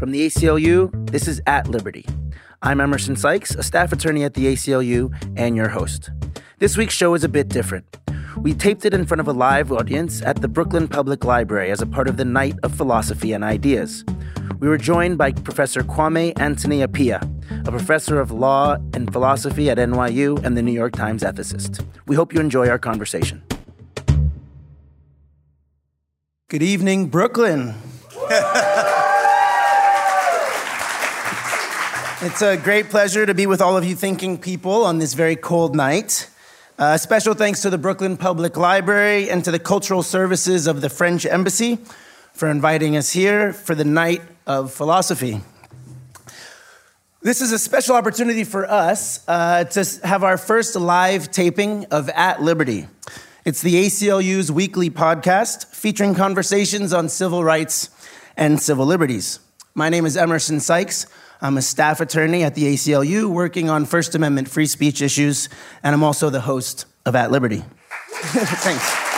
From the ACLU, this is At Liberty. I'm Emerson Sykes, a staff attorney at the ACLU and your host. This week's show is a bit different. We taped it in front of a live audience at the Brooklyn Public Library as a part of the Night of Philosophy and Ideas. We were joined by Professor Kwame Anthony Appiah, a professor of law and philosophy at NYU and the New York Times ethicist. We hope you enjoy our conversation. Good evening, Brooklyn. it's a great pleasure to be with all of you thinking people on this very cold night. Uh, special thanks to the Brooklyn Public Library and to the cultural services of the French Embassy for inviting us here for the night of philosophy. This is a special opportunity for us uh, to have our first live taping of At Liberty. It's the ACLU's weekly podcast featuring conversations on civil rights and civil liberties. My name is Emerson Sykes. I'm a staff attorney at the ACLU working on First Amendment free speech issues, and I'm also the host of At Liberty. Thanks.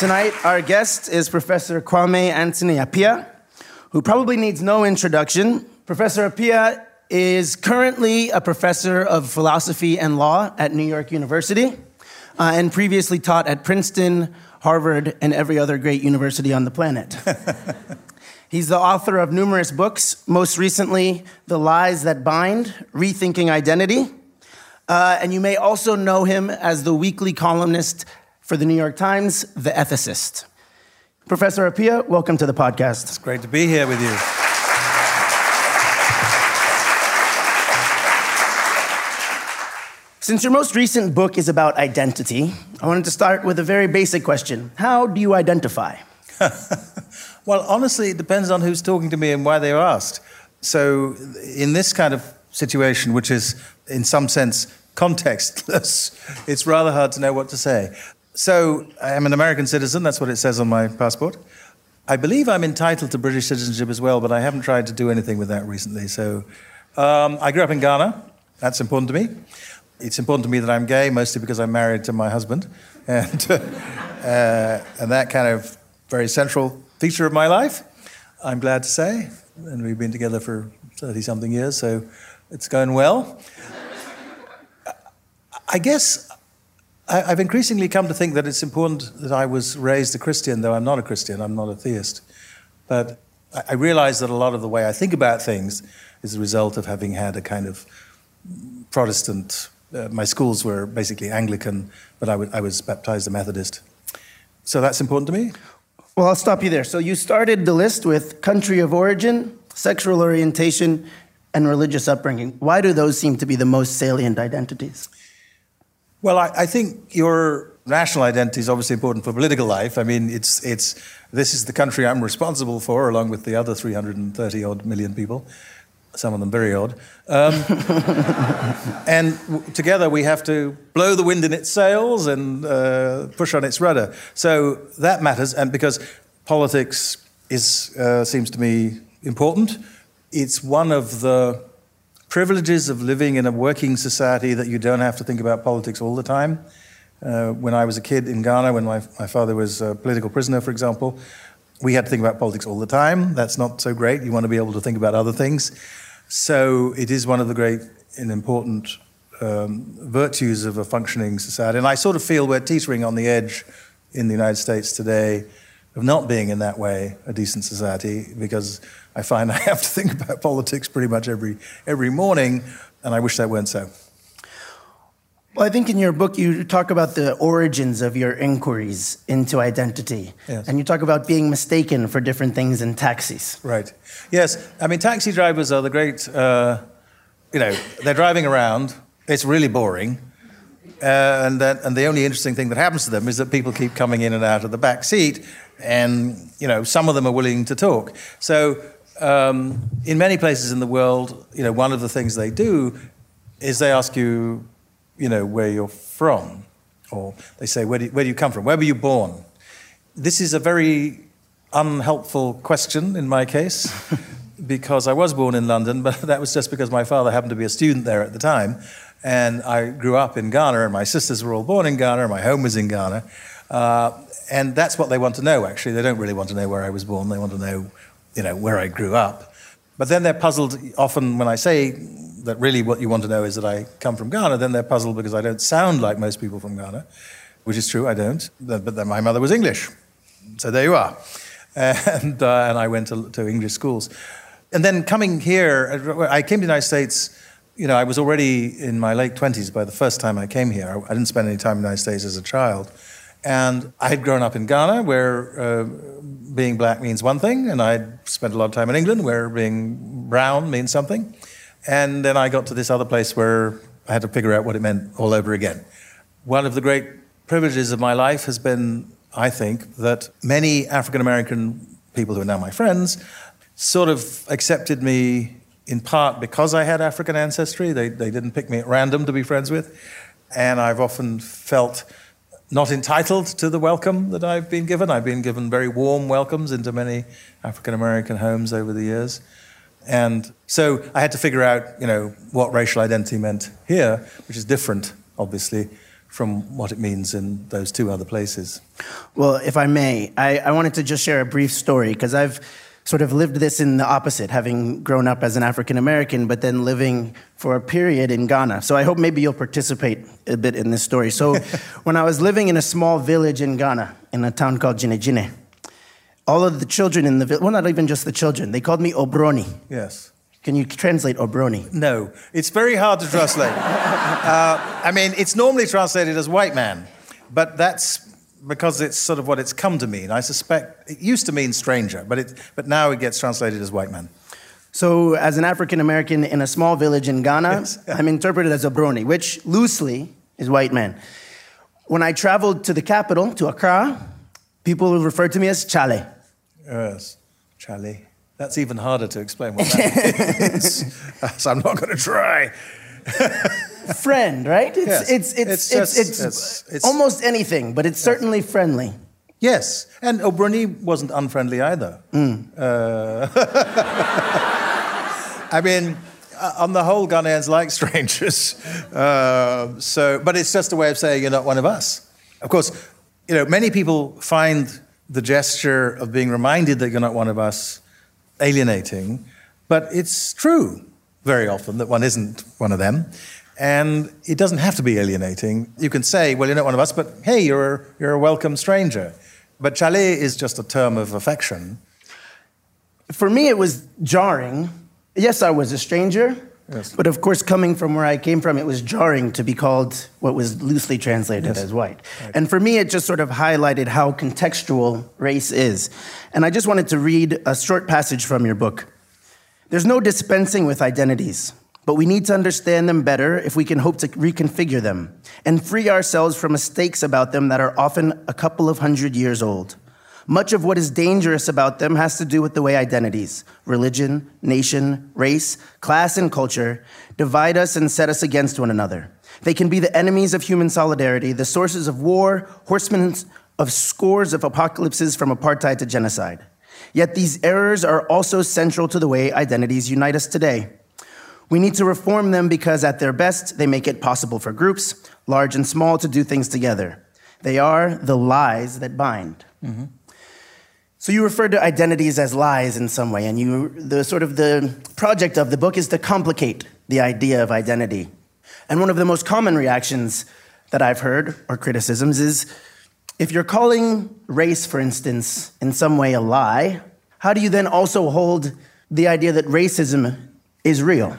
Tonight, our guest is Professor Kwame Anthony Appiah, who probably needs no introduction. Professor Appiah is currently a professor of philosophy and law at New York University uh, and previously taught at Princeton, Harvard, and every other great university on the planet. He's the author of numerous books, most recently, The Lies That Bind Rethinking Identity. Uh, and you may also know him as the weekly columnist for the New York Times, The Ethicist. Professor Appiah, welcome to the podcast. It's great to be here with you. Since your most recent book is about identity, I wanted to start with a very basic question How do you identify? well, honestly, it depends on who's talking to me and why they're asked. So, in this kind of situation, which is in some sense contextless, it's rather hard to know what to say. So, I am an American citizen, that's what it says on my passport. I believe I'm entitled to British citizenship as well, but I haven't tried to do anything with that recently. So, um, I grew up in Ghana, that's important to me. It's important to me that I'm gay, mostly because I'm married to my husband. And, uh, and that kind of very central feature of my life, I'm glad to say. And we've been together for 30 something years, so it's going well. I guess I've increasingly come to think that it's important that I was raised a Christian, though I'm not a Christian, I'm not a theist. But I realize that a lot of the way I think about things is a result of having had a kind of Protestant uh, my schools were basically Anglican, but I, w- I was baptized a Methodist. So that's important to me. Well, I'll stop you there. So you started the list with country of origin, sexual orientation, and religious upbringing. Why do those seem to be the most salient identities? Well, I, I think your national identity is obviously important for political life. I mean, it's, it's, this is the country I'm responsible for, along with the other 330 odd million people some of them very odd. Um, and together we have to blow the wind in its sails and uh, push on its rudder. So that matters, and because politics is, uh, seems to me important, it's one of the privileges of living in a working society that you don't have to think about politics all the time. Uh, when I was a kid in Ghana, when my, my father was a political prisoner, for example, we had to think about politics all the time. That's not so great. You want to be able to think about other things. So it is one of the great and important um, virtues of a functioning society. And I sort of feel we're teetering on the edge in the United States today of not being in that way a decent society because I find I have to think about politics pretty much every, every morning, and I wish that weren't so. Well, I think in your book you talk about the origins of your inquiries into identity. Yes. And you talk about being mistaken for different things in taxis. Right. Yes. I mean, taxi drivers are the great, uh, you know, they're driving around, it's really boring. Uh, and, that, and the only interesting thing that happens to them is that people keep coming in and out of the back seat, and you know some of them are willing to talk. So um, in many places in the world, you know, one of the things they do is they ask you you know, where you're from. Or they say, where do, you, where do you come from? Where were you born? This is a very unhelpful question in my case, because I was born in London, but that was just because my father happened to be a student there at the time. And I grew up in Ghana, and my sisters were all born in Ghana, and my home was in Ghana. Uh, And that's what they want to know, actually. They don't really want to know where I was born, they want to know, you know where I grew up. But then they're puzzled often when I say that really what you want to know is that I come from Ghana, then they're puzzled because I don't sound like most people from Ghana, which is true, I don't. But then my mother was English. So there you are. And, uh, and I went to, to English schools. And then coming here, I came to the United States you know, I was already in my late 20s by the first time I came here. I didn't spend any time in the United States as a child. And I had grown up in Ghana, where uh, being black means one thing, and I'd spent a lot of time in England, where being brown means something. And then I got to this other place where I had to figure out what it meant all over again. One of the great privileges of my life has been, I think, that many African American people who are now my friends sort of accepted me in part because I had African ancestry. They, they didn't pick me at random to be friends with. And I've often felt not entitled to the welcome that I've been given. I've been given very warm welcomes into many African American homes over the years. And so I had to figure out, you know, what racial identity meant here, which is different, obviously, from what it means in those two other places. Well, if I may, I, I wanted to just share a brief story because I've sort of lived this in the opposite, having grown up as an African American, but then living for a period in Ghana. So I hope maybe you'll participate a bit in this story. So when I was living in a small village in Ghana, in a town called Djenedjine, all of the children in the village, well, not even just the children, they called me Obroni. Yes. Can you translate Obroni? No, it's very hard to translate. uh, I mean, it's normally translated as white man, but that's because it's sort of what it's come to mean. I suspect it used to mean stranger, but, it, but now it gets translated as white man. So, as an African American in a small village in Ghana, yes. I'm interpreted as Obroni, which loosely is white man. When I traveled to the capital, to Accra, people refer to me as Chale. Yes, Chale. That's even harder to explain what that means. so I'm not going to try. Friend, right? It's, yes. it's, it's, it's, just, it's, it's, it's, almost anything, but it's certainly friendly. Yes, and Obroni wasn't unfriendly either. Mm. Uh, I mean, uh, on the whole, Ghanaians like strangers. Uh, so, but it's just a way of saying you're not one of us. Of course, you know, many people find the gesture of being reminded that you're not one of us alienating, but it's true very often that one isn't one of them. And it doesn't have to be alienating. You can say, well, you're not one of us, but hey, you're, you're a welcome stranger. But chale is just a term of affection. For me, it was jarring. Yes, I was a stranger. Yes. But of course, coming from where I came from, it was jarring to be called what was loosely translated yes. as white. Right. And for me, it just sort of highlighted how contextual race is. And I just wanted to read a short passage from your book. There's no dispensing with identities but we need to understand them better if we can hope to reconfigure them and free ourselves from mistakes about them that are often a couple of hundred years old. Much of what is dangerous about them has to do with the way identities, religion, nation, race, class, and culture divide us and set us against one another. They can be the enemies of human solidarity, the sources of war, horsemen of scores of apocalypses from apartheid to genocide. Yet these errors are also central to the way identities unite us today. We need to reform them because, at their best, they make it possible for groups, large and small, to do things together. They are the lies that bind. Mm-hmm. So you refer to identities as lies in some way, and you the sort of the project of the book is to complicate the idea of identity. And one of the most common reactions that I've heard or criticisms is if you're calling race, for instance, in some way a lie, how do you then also hold the idea that racism is real?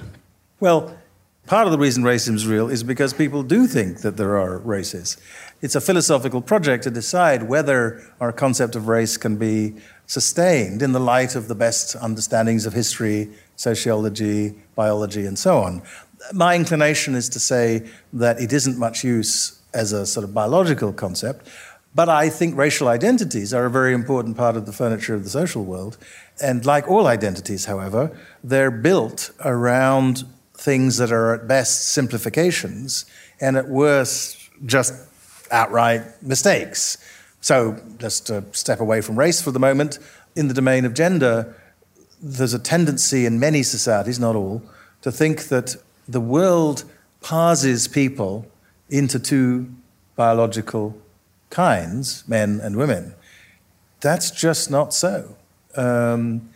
Well, part of the reason racism is real is because people do think that there are races. It's a philosophical project to decide whether our concept of race can be sustained in the light of the best understandings of history, sociology, biology, and so on. My inclination is to say that it isn't much use as a sort of biological concept, but I think racial identities are a very important part of the furniture of the social world. And like all identities, however, they're built around things that are at best simplifications and at worst just outright mistakes. So, just to step away from race for the moment, in the domain of gender, there's a tendency in many societies, not all, to think that the world parses people into two biological kinds, men and women. That's just not so. Um,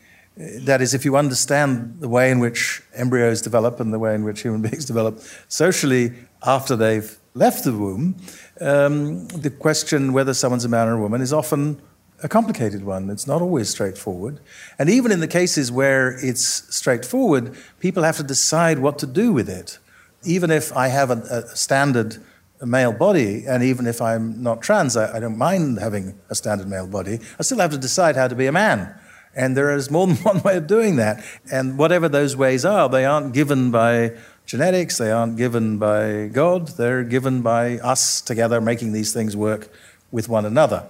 that is, if you understand the way in which embryos develop and the way in which human beings develop socially after they've left the womb, um, the question whether someone's a man or a woman is often a complicated one. It's not always straightforward. And even in the cases where it's straightforward, people have to decide what to do with it. Even if I have a, a standard male body, and even if I'm not trans, I, I, don't mind having a standard male body, I still have to decide how to be a man. And there is more than one way of doing that. And whatever those ways are, they aren't given by genetics, they aren't given by God, they're given by us together making these things work with one another.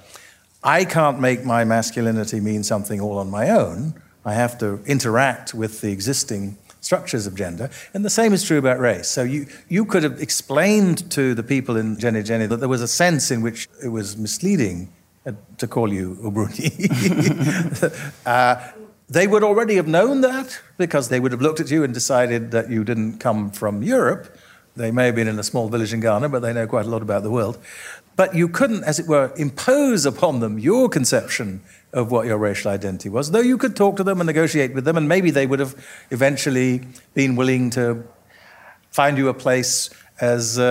I can't make my masculinity mean something all on my own. I have to interact with the existing structures of gender. And the same is true about race. So you, you could have explained to the people in Geni Geni that there was a sense in which it was misleading to call you Obroni. uh, they would already have known that because they would have looked at you and decided that you didn't come from Europe. They may have been in a small village in Ghana, but they know quite a lot about the world. But you couldn't, as it were, impose upon them your conception of what your racial identity was, though you could talk to them and negotiate with them, and maybe they would have eventually been willing to find you a place as uh,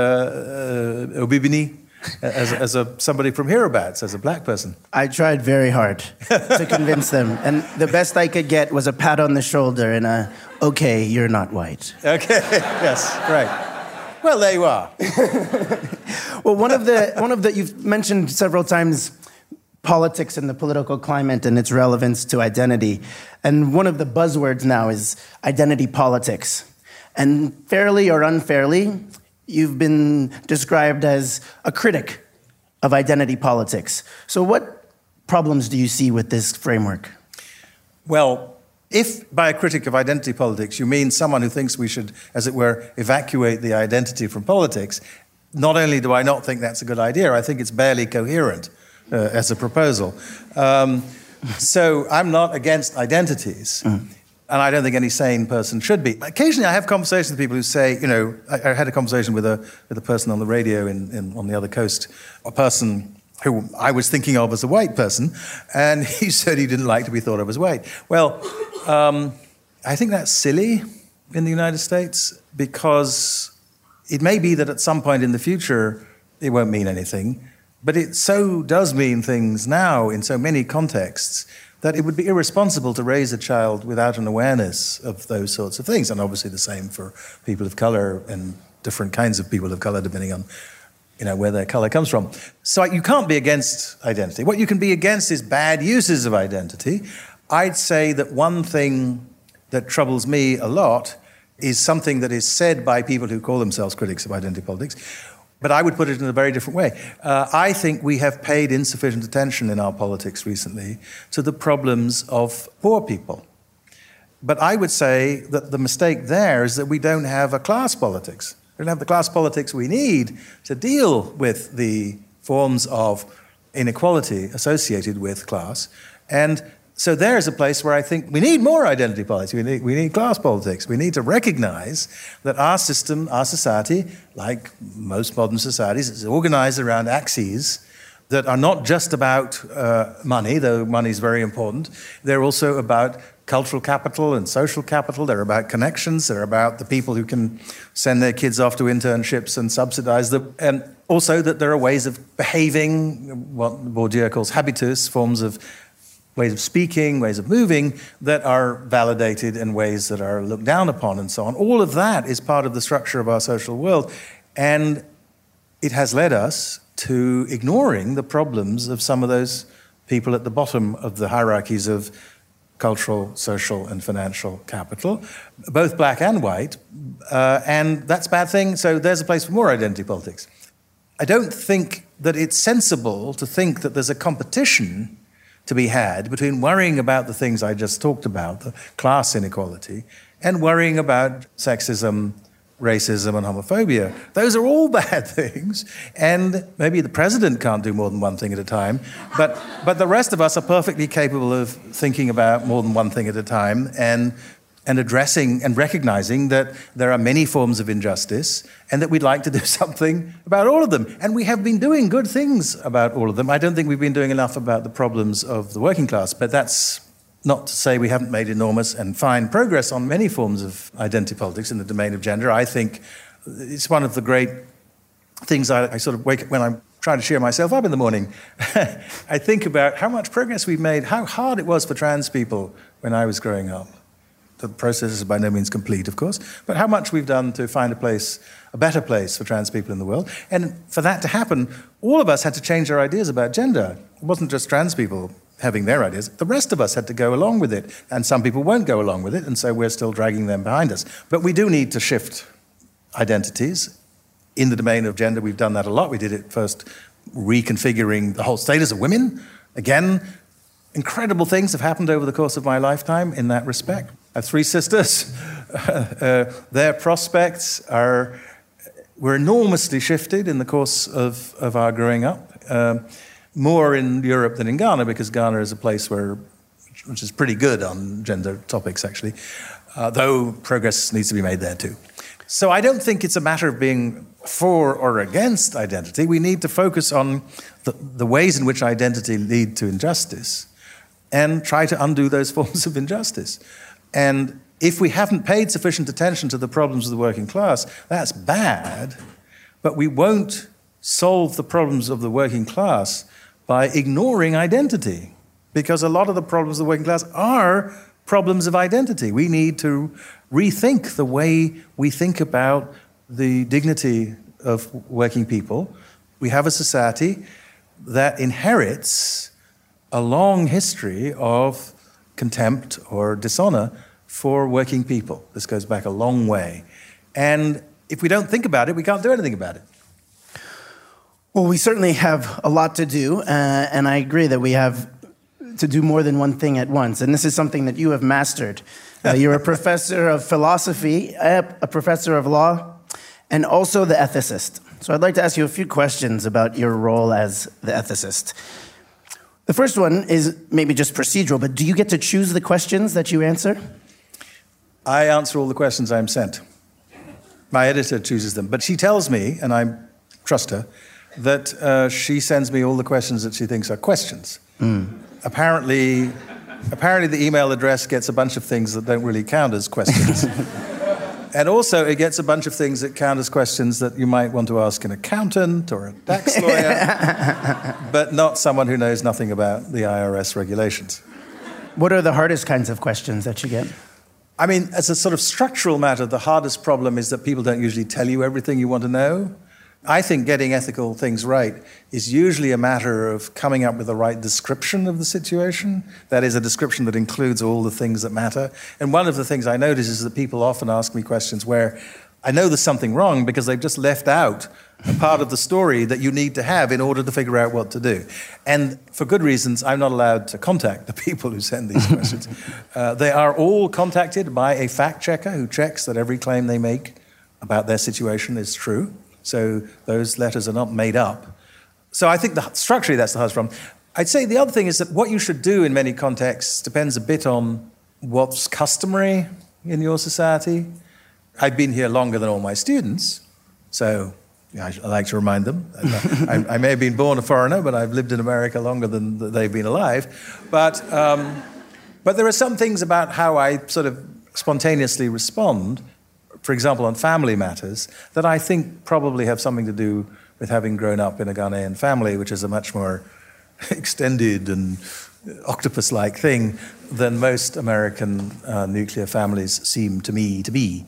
uh, Obibini, as, as a, somebody from hereabouts, as a black person. I tried very hard to convince them, and the best I could get was a pat on the shoulder and a, okay, you're not white. Okay, yes, right. Well, there you are. well, one of the one of the you've mentioned several times politics and the political climate and its relevance to identity. And one of the buzzwords now is identity politics. And fairly or unfairly, you've been described as a critic of identity politics. So, what problems do you see with this framework? Well, if by a critic of identity politics you mean someone who thinks we should, as it were, evacuate the identity from politics, not only do I not think that's a good idea, I think it's barely coherent uh, as a proposal. Um, so I'm not against identities. Mm. And I don't think any sane person should be. Occasionally, I have conversations with people who say, you know, I, I had a conversation with a, with a person on the radio in, in, on the other coast, a person who I was thinking of as a white person, and he said he didn't like to be thought of as white. Well, um, I think that's silly in the United States because it may be that at some point in the future it won't mean anything, but it so does mean things now in so many contexts that it would be irresponsible to raise a child without an awareness of those sorts of things. And obviously, the same for people of color and different kinds of people of color, depending on you know, where their color comes from. So you can't be against identity. What you can be against is bad uses of identity. I'd say that one thing that troubles me a lot is something that is said by people who call themselves critics of identity politics, but I would put it in a very different way. Uh, I think we have paid insufficient attention in our politics recently to the problems of poor people. But I would say that the mistake there is that we don't have a class politics. We don't have the class politics we need to deal with the forms of inequality associated with class. And so there's a place where I think we need more identity politics. We need, we need class politics. We need to recognize that our system, our society, like most modern societies, is organized around axes that are not just about uh, money, though money is very important. They're also about cultural capital and social capital. They're about connections. They're about the people who can send their kids off to internships and subsidize them. And also that there are ways of behaving, what Bourdieu calls habitus, forms of ways of speaking, ways of moving that are validated and ways that are looked down upon and so on. All of that is part of the structure of our social world. And it has led us to ignoring the problems of some of those people at the bottom of the hierarchies of cultural, social, and financial capital, both black and white. Uh, and that's a bad thing. So there's a place for more identity politics. I don't think that it's sensible to think that there's a competition to be had between worrying about the things I just talked about, the class inequality, and worrying about sexism, racism, and homophobia. Those are all bad things, and maybe the president can't do more than one thing at a time, but, but the rest of us are perfectly capable of thinking about more than one thing at a time and and addressing and recognizing that there are many forms of injustice and that we'd like to do something about all of them. And we have been doing good things about all of them. I don't think we've been doing enough about the problems of the working class, but that's not to say we haven't made enormous and fine progress on many forms of identity politics in the domain of gender. I think it's one of the great things I, I sort of wake up when I'm trying to cheer myself up in the morning. I think about how much progress we've made, how hard it was for trans people when I was growing up. The process is by no means complete, of course, but how much we've done to find a place, a better place for trans people in the world. And for that to happen, all of us had to change our ideas about gender. It wasn't just trans people having their ideas. The rest of us had to go along with it, and some people won't go along with it, and so we're still dragging them behind us. But we do need to shift identities. In the domain of gender, we've done that a lot. We did it first reconfiguring the whole status of women. Again, incredible things have happened over the course of my lifetime in that respect. Have three sisters. uh, their prospects are were enormously shifted in the course of, of our growing up. Um, more in Europe than in Ghana, because Ghana is a place where, which is pretty good on gender topics, actually, uh, though progress needs to be made there too. So I don't think it's a matter of being for or against identity. We need to focus on the, the ways in which identity lead to injustice and try to undo those forms of injustice. And if we haven't paid sufficient attention to the problems of the working class, that's bad, but we won't solve the problems of the working class by ignoring identity, because a lot of the problems of the working class are problems of identity. We need to rethink the way we think about the dignity of working people. We have a society that inherits a long history of contempt or dishonor for working people. This goes back a long way. And if we don't think about it, we can't do anything about it. Well, we certainly have a lot to do, uh, and I agree that we have to do more than one thing at once. And this is something that you have mastered. Uh, you're a professor of philosophy, a professor of law, and also the ethicist. So I'd like to ask you a few questions about your role as the ethicist. The first one is maybe just procedural, but do you get to choose the questions that you answer? I answer all the questions I'm sent. My editor chooses them, but she tells me, and I trust her, that uh, she sends me all the questions that she thinks are questions. Mm. Apparently, apparently, the email address gets a bunch of things that don't really count as questions. and also, it gets a bunch of things that count as questions that you might want to ask an accountant or a tax lawyer, but not someone who knows nothing about the IRS regulations. What are the hardest kinds of questions that you get? I mean, as a sort of structural matter, the hardest problem is that people don't usually tell you everything you want to know. I think getting ethical things right is usually a matter of coming up with the right description of the situation. That is, a description that includes all the things that matter. And one of the things I notice is that people often ask me questions where I know there's something wrong because they've just left out a part of the story that you need to have in order to figure out what to do. And for good reasons, I'm not allowed to contact the people who send these questions. uh, they are all contacted by a fact checker who checks that every claim they make about their situation is true. So those letters are not made up. So I think the, structurally that's the hardest problem. I'd say the other thing is that what you should do in many contexts depends a bit on what's customary in your society. I've been here longer than all my students, so I, like to remind them. I, I, may have been born a foreigner, but I've lived in America longer than they've been alive. But, um, but there are some things about how I sort of spontaneously respond for example, on family matters, that I think probably have something to do with having grown up in a Ghanaian family, which is a much more extended and octopus like thing than most American uh, nuclear families seem to me to be.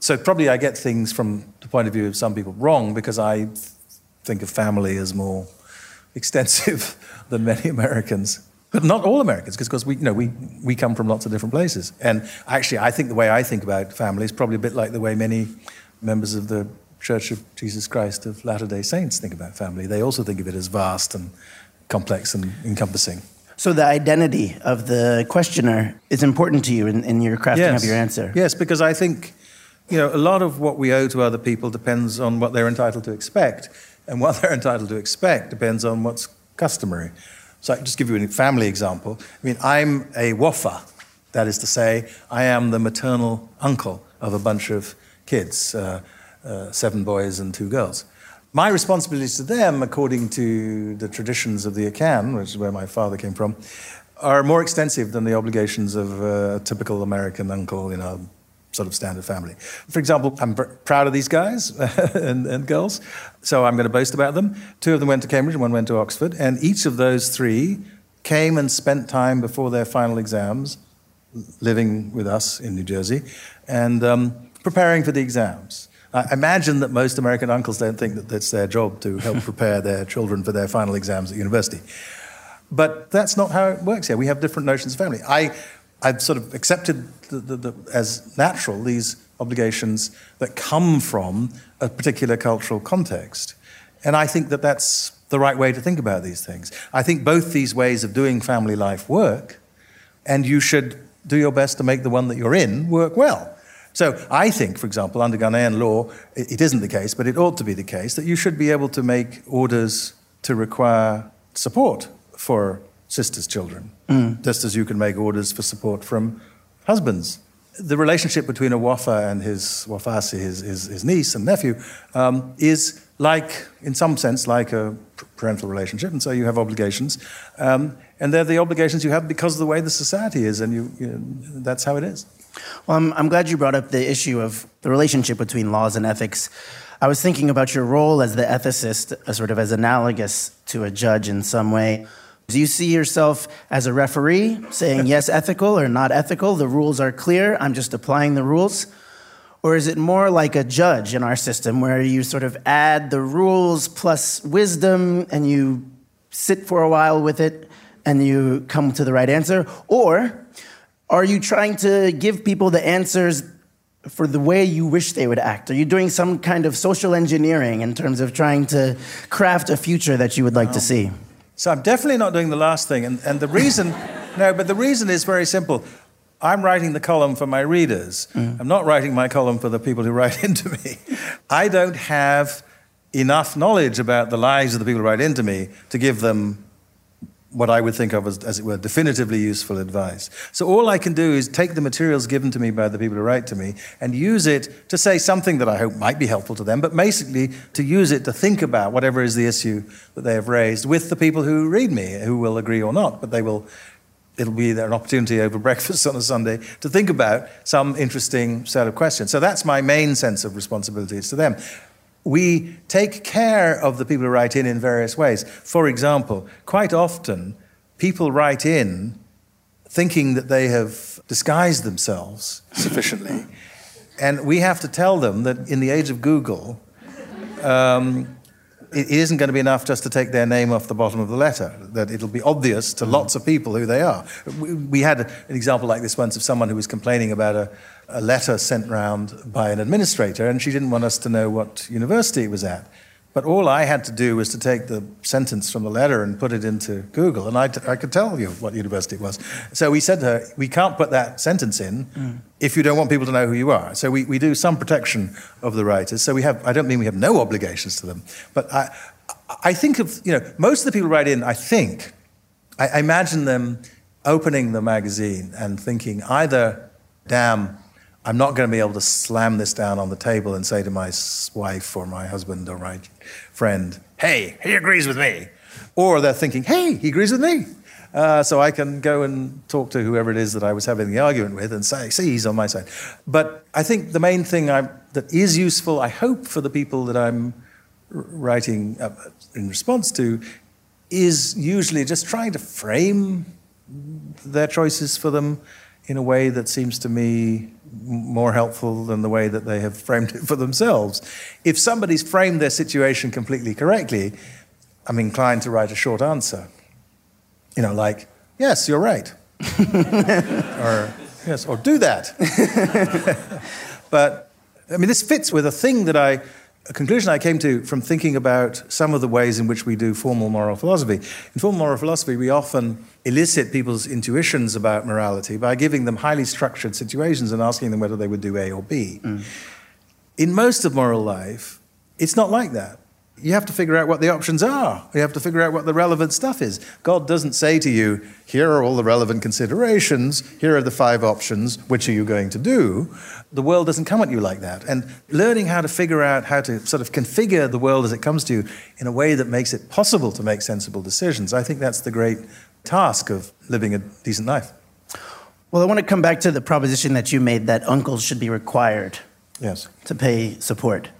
So probably I get things from the point of view of some people wrong because I think of family as more extensive than many Americans. But not all Americans, because we, you know, we, we come from lots of different places. And actually, I think the way I think about family is probably a bit like the way many members of the Church of Jesus Christ of Latter day Saints think about family. They also think of it as vast and complex and encompassing. So, the identity of the questioner is important to you in, in your crafting yes. of your answer? Yes, because I think you know, a lot of what we owe to other people depends on what they're entitled to expect. And what they're entitled to expect depends on what's customary. So I just give you a family example. I mean, I'm a Wafa. That is to say, I am the maternal uncle of a bunch of kids, uh, uh, seven boys and two girls. My responsibilities to them, according to the traditions of the Akan, which is where my father came from, are more extensive than the obligations of a typical American uncle in a sort of standard family. For example, I'm proud of these guys and, and, girls, so I'm going to boast about them. Two of them went to Cambridge and one went to Oxford, and each of those three came and spent time before their final exams living with us in New Jersey and um, preparing for the exams. I imagine that most American uncles don't think that it's their job to help prepare their children for their final exams at university. But that's not how it works here. We have different notions of family. I, I've sort of accepted the, the, the, as natural these obligations that come from a particular cultural context. And I think that that's the right way to think about these things. I think both these ways of doing family life work, and you should do your best to make the one that you're in work well. So I think, for example, under Ghanaian law, it isn't the case, but it ought to be the case that you should be able to make orders to require support for sisters' children, mm. just as you can make orders for support from husbands. The relationship between a wafa and his wafasi, his, his, his niece and nephew, um, is like, in some sense, like a parental relationship, and so you have obligations. Um, and they're the obligations you have because of the way the society is, and you, you that's how it is. Well, I'm, I'm glad you brought up the issue of the relationship between laws and ethics. I was thinking about your role as the ethicist, uh, sort of as analogous to a judge in some way. Do you see yourself as a referee saying yes, ethical or not ethical? The rules are clear, I'm just applying the rules. Or is it more like a judge in our system where you sort of add the rules plus wisdom and you sit for a while with it and you come to the right answer? Or are you trying to give people the answers for the way you wish they would act? Are you doing some kind of social engineering in terms of trying to craft a future that you would like to see? So I'm definitely not doing the last thing. And, and the reason, no, but the reason is very simple. I'm writing the column for my readers. Mm. I'm not writing my column for the people who write into me. I don't have enough knowledge about the lives of the people who write into me to give them what I would think of as, as it were, definitively useful advice. So all I can do is take the materials given to me by the people who write to me and use it to say something that I hope might be helpful to them, but basically to use it to think about whatever is the issue that they have raised with the people who read me, who will agree or not, but they will. It'll be an opportunity over breakfast on a Sunday to think about some interesting set of questions. So that's my main sense of responsibility to them we take care of the people who write in in various ways. For example, quite often people write in thinking that they have disguised themselves sufficiently. and we have to tell them that in the age of Google, um, it isn't going to be enough just to take their name off the bottom of the letter, that it'll be obvious to lots of people who they are. We had an example like this once of someone who was complaining about a, a letter sent round by an administrator, and she didn't want us to know what university it was at. But all I had to do was to take the sentence from the letter and put it into Google, and I, could tell you what university it was. So we said to her, We can't put that sentence in mm. if you don't want people to know who you are. So we, we do some protection of the writers. So we have, I don't mean we have no obligations to them, but I, I think of, you know, most of the people write in, I think, I, I imagine them opening the magazine and thinking either, damn, I'm not going to be able to slam this down on the table and say to my wife or my husband or my friend, hey, he agrees with me. Or they're thinking, hey, he agrees with me. Uh, so I can go and talk to whoever it is that I was having the argument with and say, see, he's on my side. But I think the main thing I, that is useful, I hope, for the people that I'm writing in response to, is usually just trying to frame their choices for them in a way that seems to me more helpful than the way that they have framed it for themselves. If somebody's framed their situation completely correctly, I'm inclined to write a short answer. You know, like, yes, you're right. or, yes, or do that. but, I mean, this fits with a thing that I a conclusion I came to from thinking about some of the ways in which we do formal moral philosophy. In formal moral philosophy, we often elicit people's intuitions about morality by giving them highly structured situations and asking them whether they would do A or B. Mm. In most of moral life, it's not like that. You have to figure out what the options are. You have to figure out what the relevant stuff is. God doesn't say to you, here are all the relevant considerations, here are the five options, which are you going to do? The world doesn't come at you like that. And learning how to figure out how to sort of configure the world as it comes to you in a way that makes it possible to make sensible decisions, I think that's the great task of living a decent life. Well, I want to come back to the proposition that you made that uncles should be required yes. to pay support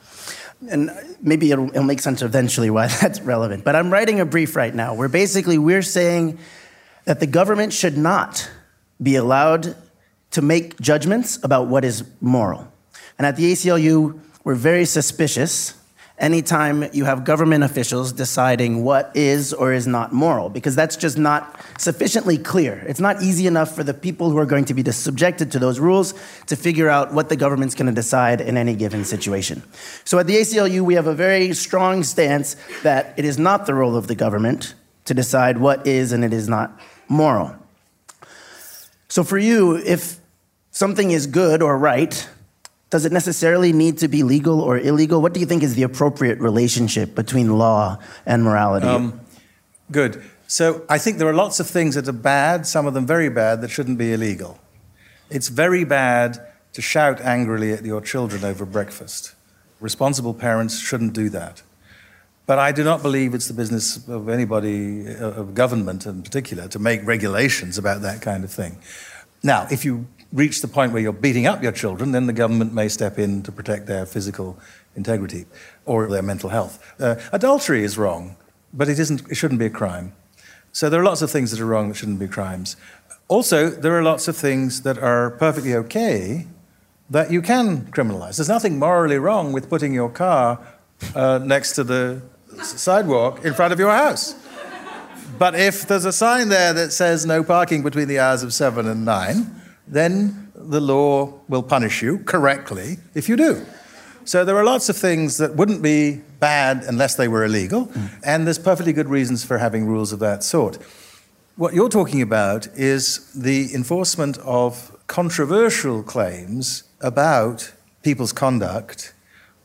and maybe it'll, it'll, make sense eventually why that's relevant. But I'm writing a brief right now where basically we're saying that the government should not be allowed to make judgments about what is moral. And at the ACLU, we're very suspicious anytime you have government officials deciding what is or is not moral, because that's just not sufficiently clear. It's not easy enough for the people who are going to be subjected to those rules to figure out what the government's going to decide in any given situation. So at the ACLU, we have a very strong stance that it is not the role of the government to decide what is and it is not moral. So for you, if something is good or right, does it necessarily need to be legal or illegal? What do you think is the appropriate relationship between law and morality? Um, good. So I think there are lots of things that are bad, some of them very bad, that shouldn't be illegal. It's very bad to shout angrily at your children over breakfast. Responsible parents shouldn't do that. But I do not believe it's the business of anybody, uh, of government in particular, to make regulations about that kind of thing. Now, if you reach the point where you're beating up your children, then the government may step in to protect their physical integrity or their mental health. Uh, adultery is wrong, but it, isn't, it shouldn't be a crime. So there are lots of things that are wrong that shouldn't be crimes. Also, there are lots of things that are perfectly okay that you can criminalize. There's nothing morally wrong with putting your car uh, next to the sidewalk in front of your house. But if there's a sign there that says no parking between the hours of seven and nine, then the law will punish you correctly if you do. So there are lots of things that wouldn't be bad unless they were illegal, mm. and there's perfectly good reasons for having rules of that sort. What you're talking about is the enforcement of controversial claims about people's conduct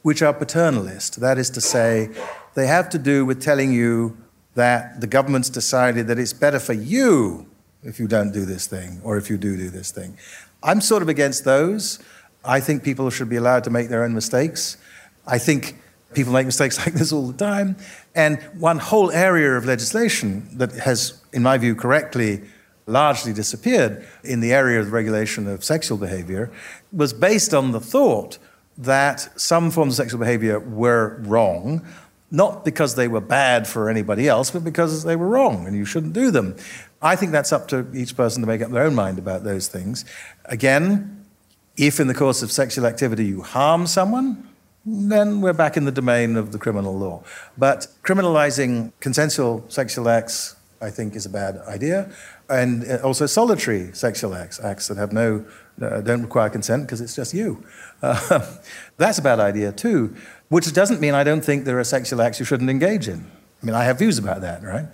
which are paternalist. That is to say, they have to do with telling you that the government's decided that it's better for you if you don't do this thing or if you do do this thing. I'm sort of against those. I think people should be allowed to make their own mistakes. I think people make mistakes like this all the time. And one whole area of legislation that has, in my view, correctly largely disappeared in the area of the regulation of sexual behavior was based on the thought that some forms of sexual behavior were wrong, not because they were bad for anybody else, but because they were wrong and you shouldn't do them. I think that's up to each person to make up their own mind about those things. Again, if in the course of sexual activity you harm someone, then we're back in the domain of the criminal law. But criminalizing consensual sexual acts, I think, is a bad idea. And uh, also solitary sexual acts, acts that have no, uh, don't require consent because it's just you. Uh, that's a bad idea too, which doesn't mean I don't think there are sexual acts you shouldn't engage in. I mean, I have views about that, right?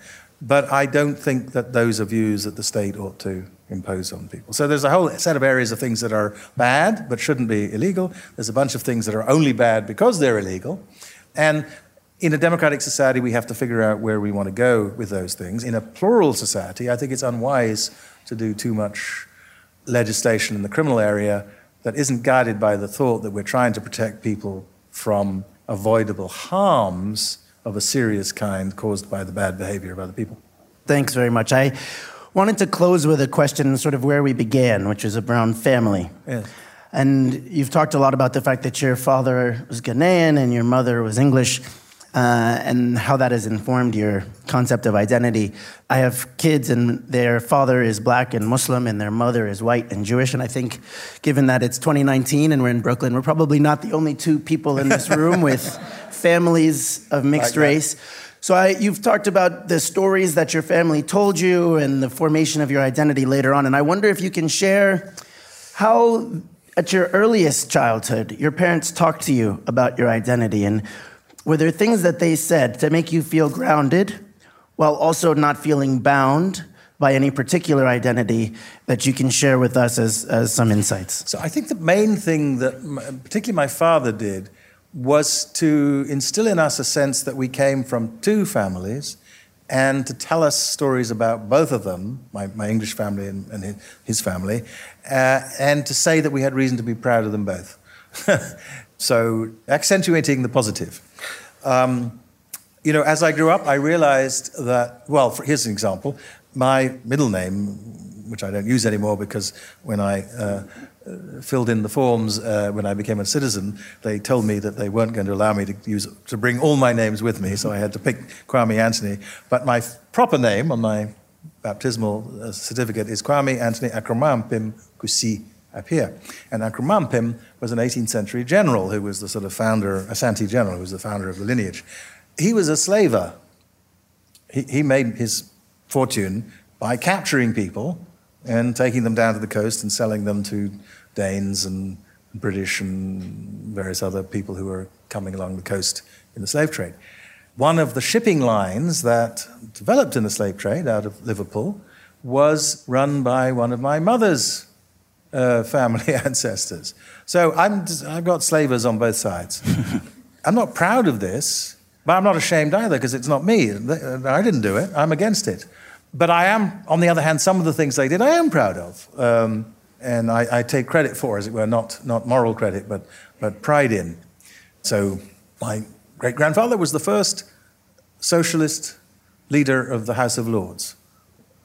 But I don't think that those are views that the state ought to impose on people. So there's a whole set of areas of things that are bad but shouldn't be illegal. There's a bunch of things that are only bad because they're illegal. And in a democratic society, we have to figure out where we want to go with those things. In a plural society, I think it's unwise to do too much legislation in the criminal area that isn't guided by the thought that we're trying to protect people from avoidable harms of a serious kind caused by the bad behavior of other people. Thanks very much. I wanted to close with a question, sort of where we began, which is around family. Yes. And you've talked a lot about the fact that your father was Ghanaian and your mother was English. Uh, and how that has informed your concept of identity. I have kids, and their father is black and Muslim, and their mother is white and Jewish. And I think, given that it's 2019 and we're in Brooklyn, we're probably not the only two people in this room with families of mixed like race. So I, you've talked about the stories that your family told you and the formation of your identity later on. And I wonder if you can share how, at your earliest childhood, your parents talked to you about your identity. And were there things that they said to make you feel grounded while also not feeling bound by any particular identity that you can share with us as, as some insights? So I think the main thing that, particularly my father did, was to instill in us a sense that we came from two families and to tell us stories about both of them, my, my English family and, and his family, uh, and to say that we had reason to be proud of them both. so, accentuating the positive. Um, you know, as I grew up, I realized that, well, for, here's an example. My middle name, which I don't use anymore because when I uh, filled in the forms uh, when I became a citizen, they told me that they weren't going to allow me to use to bring all my names with me, so I had to pick Kwame Anthony. But my proper name on my baptismal uh, certificate is Kwame Anthony Akroma-Ampim Kusi Appiah. And Akroma-Ampim was an 18th century general who was the sort of founder, a Asante general, who was the founder of the lineage. He was a slaver. He, he made his fortune by capturing people and taking them down to the coast and selling them to Danes and British and various other people who were coming along the coast in the slave trade. One of the shipping lines that developed in the slave trade out of Liverpool was run by one of my mother's uh, family ancestors. So I'm, I've got slavers on both sides. I'm not proud of this, but I'm not ashamed either because it's not me. I didn't do it, I'm against it. But I am, on the other hand, some of the things they did I am proud of. Um, and I, I, take credit for, as it were, not, not moral credit, but, but pride in. So my great grandfather was the first socialist leader of the House of Lords.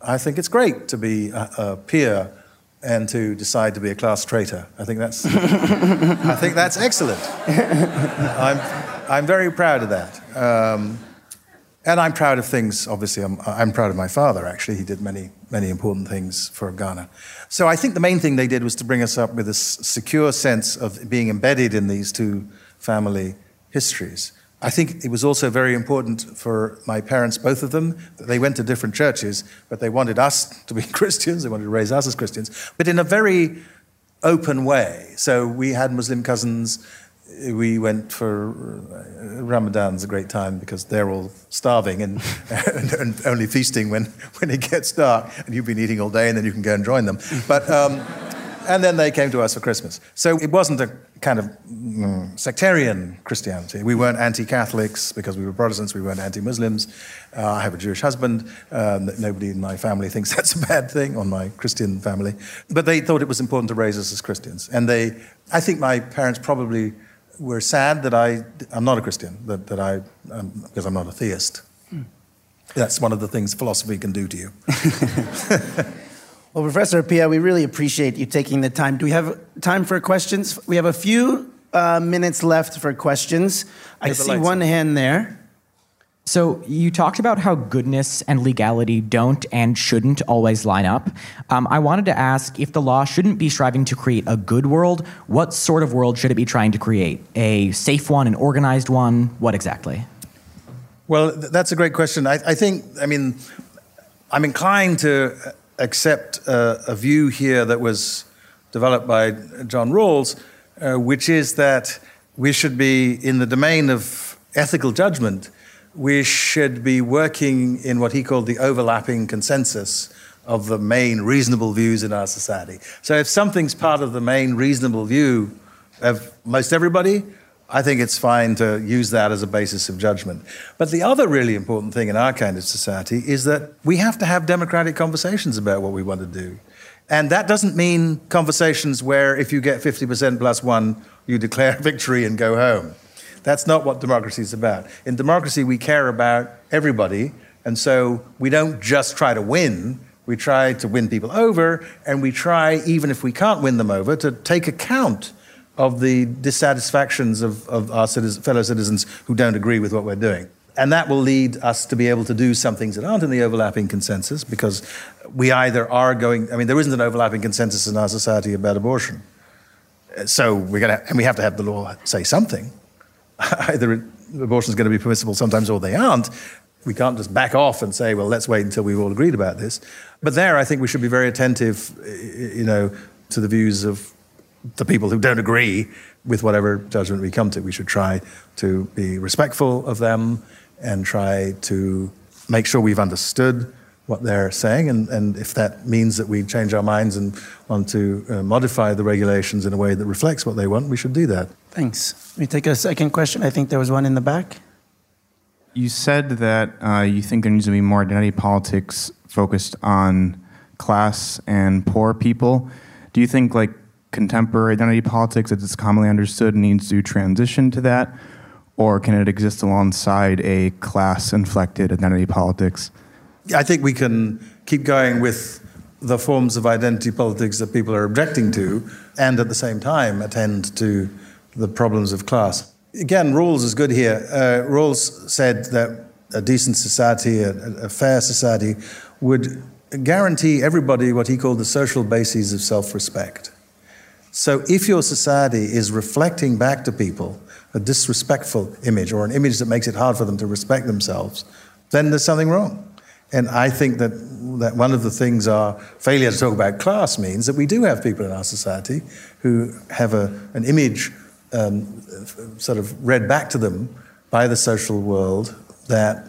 I think it's great to be a, a peer and to decide to be a class traitor. I think that's, I think that's excellent. I'm, I'm very proud of that. Um, and I'm proud of things, obviously, I'm, I'm, proud of my father, actually. He did many, many important things for Ghana. So I think the main thing they did was to bring us up with a secure sense of being embedded in these two family histories. I think it was also very important for my parents, both of them, that they went to different churches, but they wanted us to be Christians, they wanted to raise us as Christians, but in a very open way. So we had Muslim cousins we went for uh, Ramadan's a great time because they're all starving and, and, and, only feasting when, when it gets dark, and you've been eating all day, and then you can go and join them. But um, and then they came to us for Christmas. So it wasn't a kind of mm, sectarian Christianity. We weren't anti-Catholics because we were Protestants. We weren't anti-Muslims. Uh, I have a Jewish husband. Um, nobody in my family thinks that's a bad thing, on my Christian family. But they thought it was important to raise us as Christians, and they. I think my parents probably were sad that I, I'm not a Christian, that, that I, um, because I'm not a theist. Hmm. That's one of the things philosophy can do to you. well, Professor Appiah, we really appreciate you taking the time. Do we have time for questions? We have a few uh, minutes left for questions. I see one hand there. So you talked about how goodness and legality don't and shouldn't always line up. Um, I wanted to ask if the law shouldn't be striving to create a good world, what sort of world should it be trying to create? A safe one, an organized one? What exactly? Well, that's a great question. I, I think, I mean, I'm inclined to accept a, a, view here that was developed by John Rawls, uh, which is that we should be in the domain of ethical judgment we should be working in what he called the overlapping consensus of the main reasonable views in our society. So if something's part of the main reasonable view of most everybody, I think it's fine to use that as a basis of judgment. But the other really important thing in our kind of society is that we have to have democratic conversations about what we want to do. And that doesn't mean conversations where if you get 50% plus one, you declare victory and go home. That's not what democracy is about. In democracy, we care about everybody, and so we don't just try to win. We try to win people over, and we try, even if we can't win them over, to take account of the dissatisfactions of, of our fellow citizens who don't agree with what we're doing. And that will lead us to be able to do some things that aren't in the overlapping consensus because we either are going, I mean, there isn't an overlapping consensus in our society about abortion. So we're going to, and we have to have the law say something. either abortion is going to be permissible sometimes or they aren't. We can't just back off and say, well, let's wait until we've all agreed about this. But there, I think we should be very attentive, you know, to the views of the people who don't agree with whatever judgment we come to. We should try to be respectful of them and try to make sure we've understood what they're saying, and, and if that means that we change our minds and want to uh, modify the regulations in a way that reflects what they want, we should do that. Thanks. Let me take a second question. I think there was one in the back. You said that uh, you think there needs to be more identity politics focused on class and poor people. Do you think like contemporary identity politics, as it's commonly understood, needs to transition to that, or can it exist alongside a class-inflected identity politics? I think we can keep going with the forms of identity politics that people are objecting to, and at the same time attend to the problems of class. Again, Rawls is good here. Uh, Rawls said that a decent society, a, a fair society, would guarantee everybody what he called the social bases of self respect. So if your society is reflecting back to people a disrespectful image or an image that makes it hard for them to respect themselves, then there's something wrong. And I think that, that one of the things our failure to talk about class means that we do have people in our society who have a, an image um, sort of read back to them by the social world that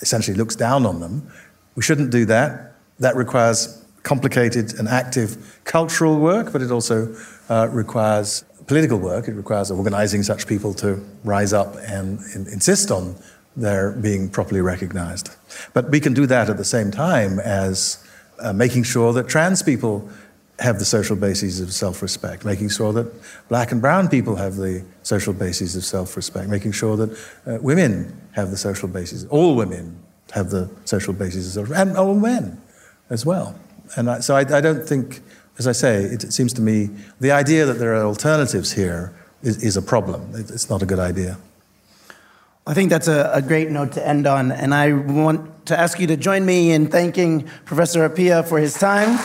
essentially looks down on them. We shouldn't do that. That requires complicated and active cultural work, but it also uh, requires political work. It requires organizing such people to rise up and, insist on their being properly recognized. But we can do that at the same time as uh, making sure that trans people have the social bases of self respect, making sure that black and brown people have the social bases of self respect, making sure that uh, women have the social bases, all women have the social bases of self respect, and all men as well. And I, so I, I, don't think, as I say, it, it, seems to me the idea that there are alternatives here is, is a problem. It, it's not a good idea. I think that's a, a, great note to end on, and I want to ask you to join me in thanking Professor Appiah for his time.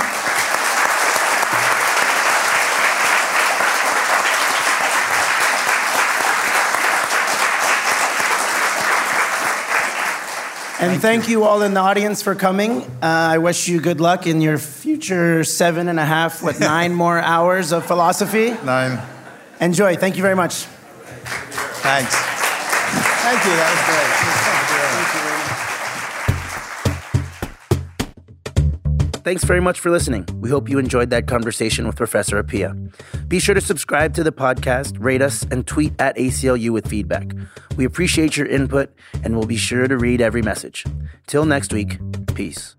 And thank, you. you. all in the audience for coming. Uh, I wish you good luck in your future seven and a half, what, nine more hours of philosophy. Nine. Enjoy. Thank you very much. Thanks. Thank you. That was great. Thanks very much for listening. We hope you enjoyed that conversation with Professor Appiah. Be sure to subscribe to the podcast, rate us, and tweet at ACLU with feedback. We appreciate your input and we'll be sure to read every message. Till next week, peace.